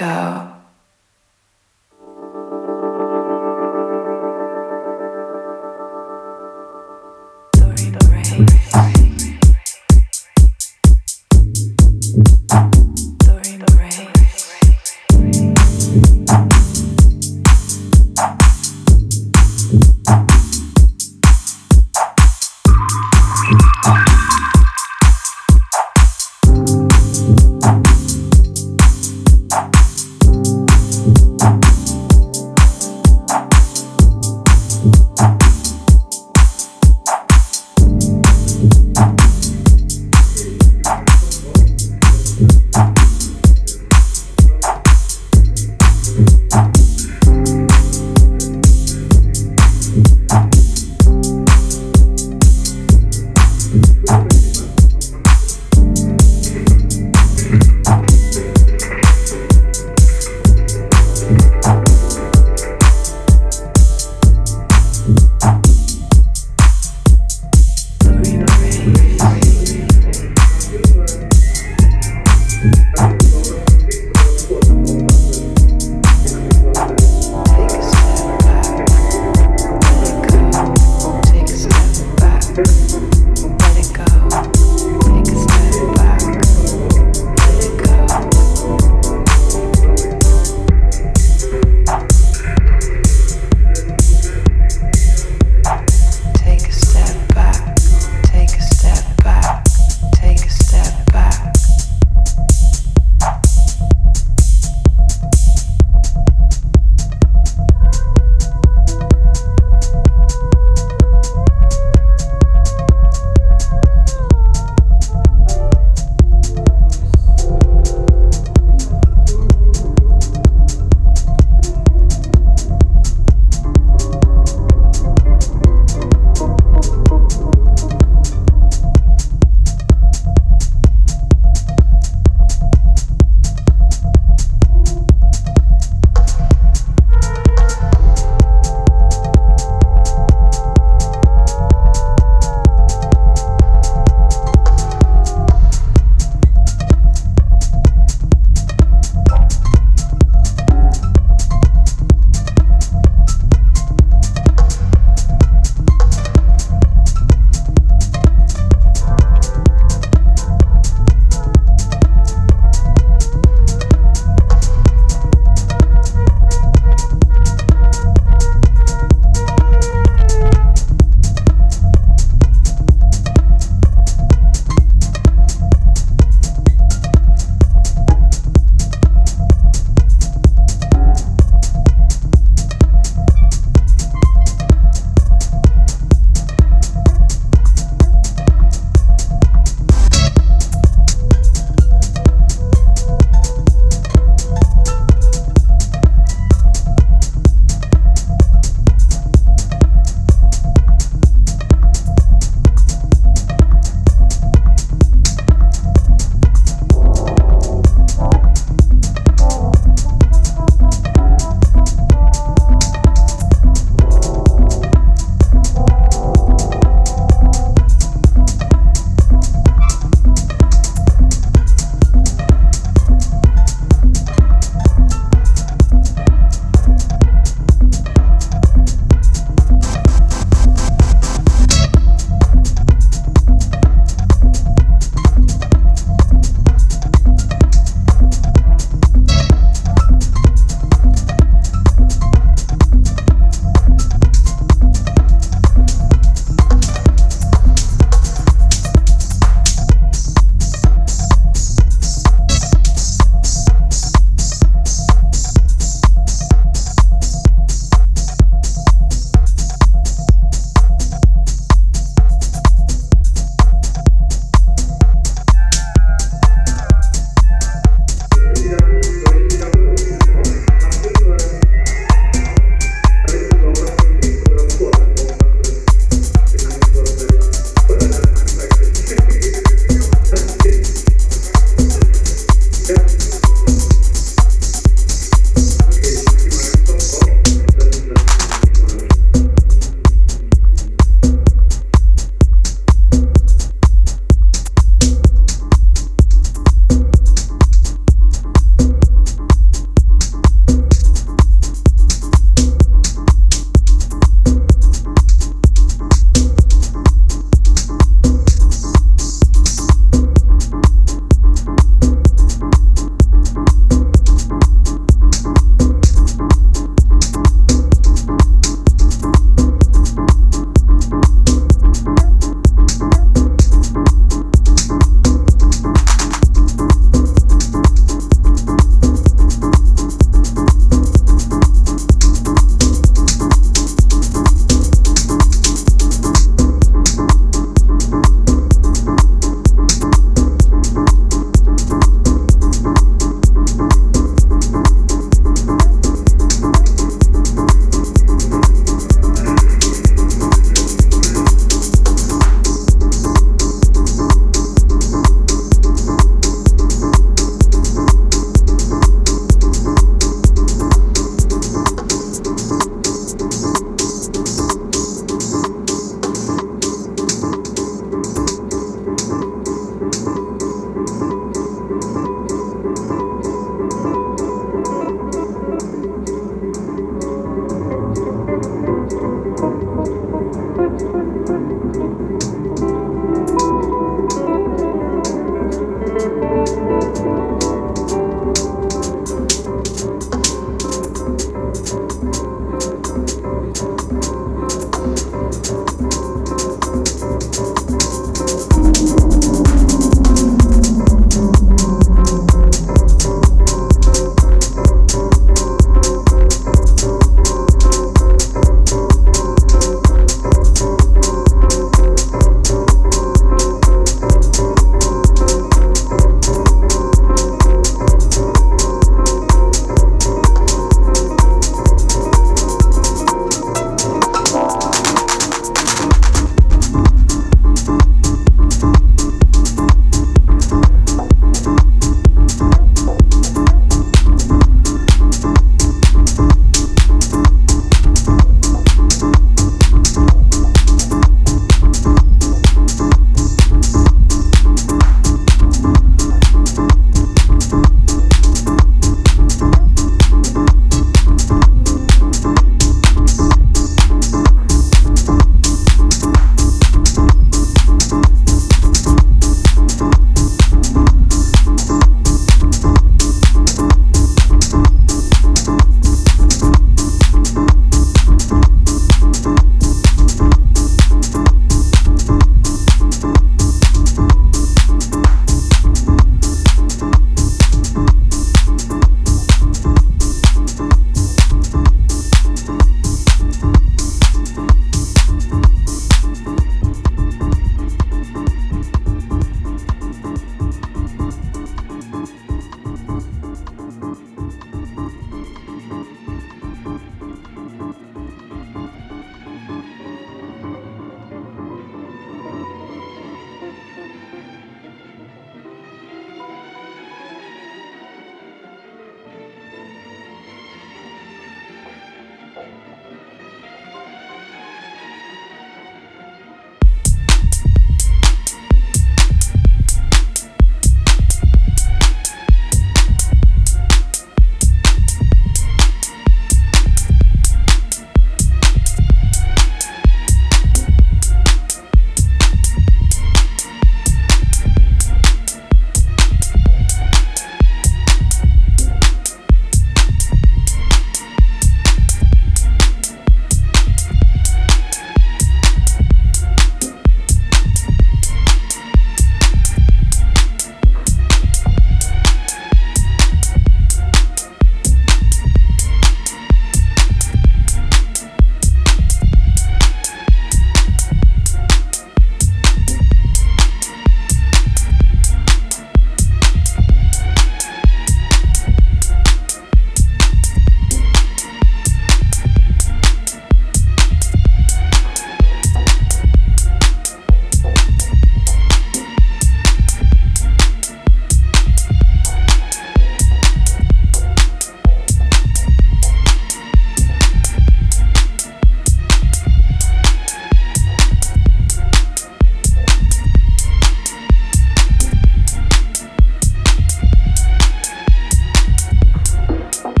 go.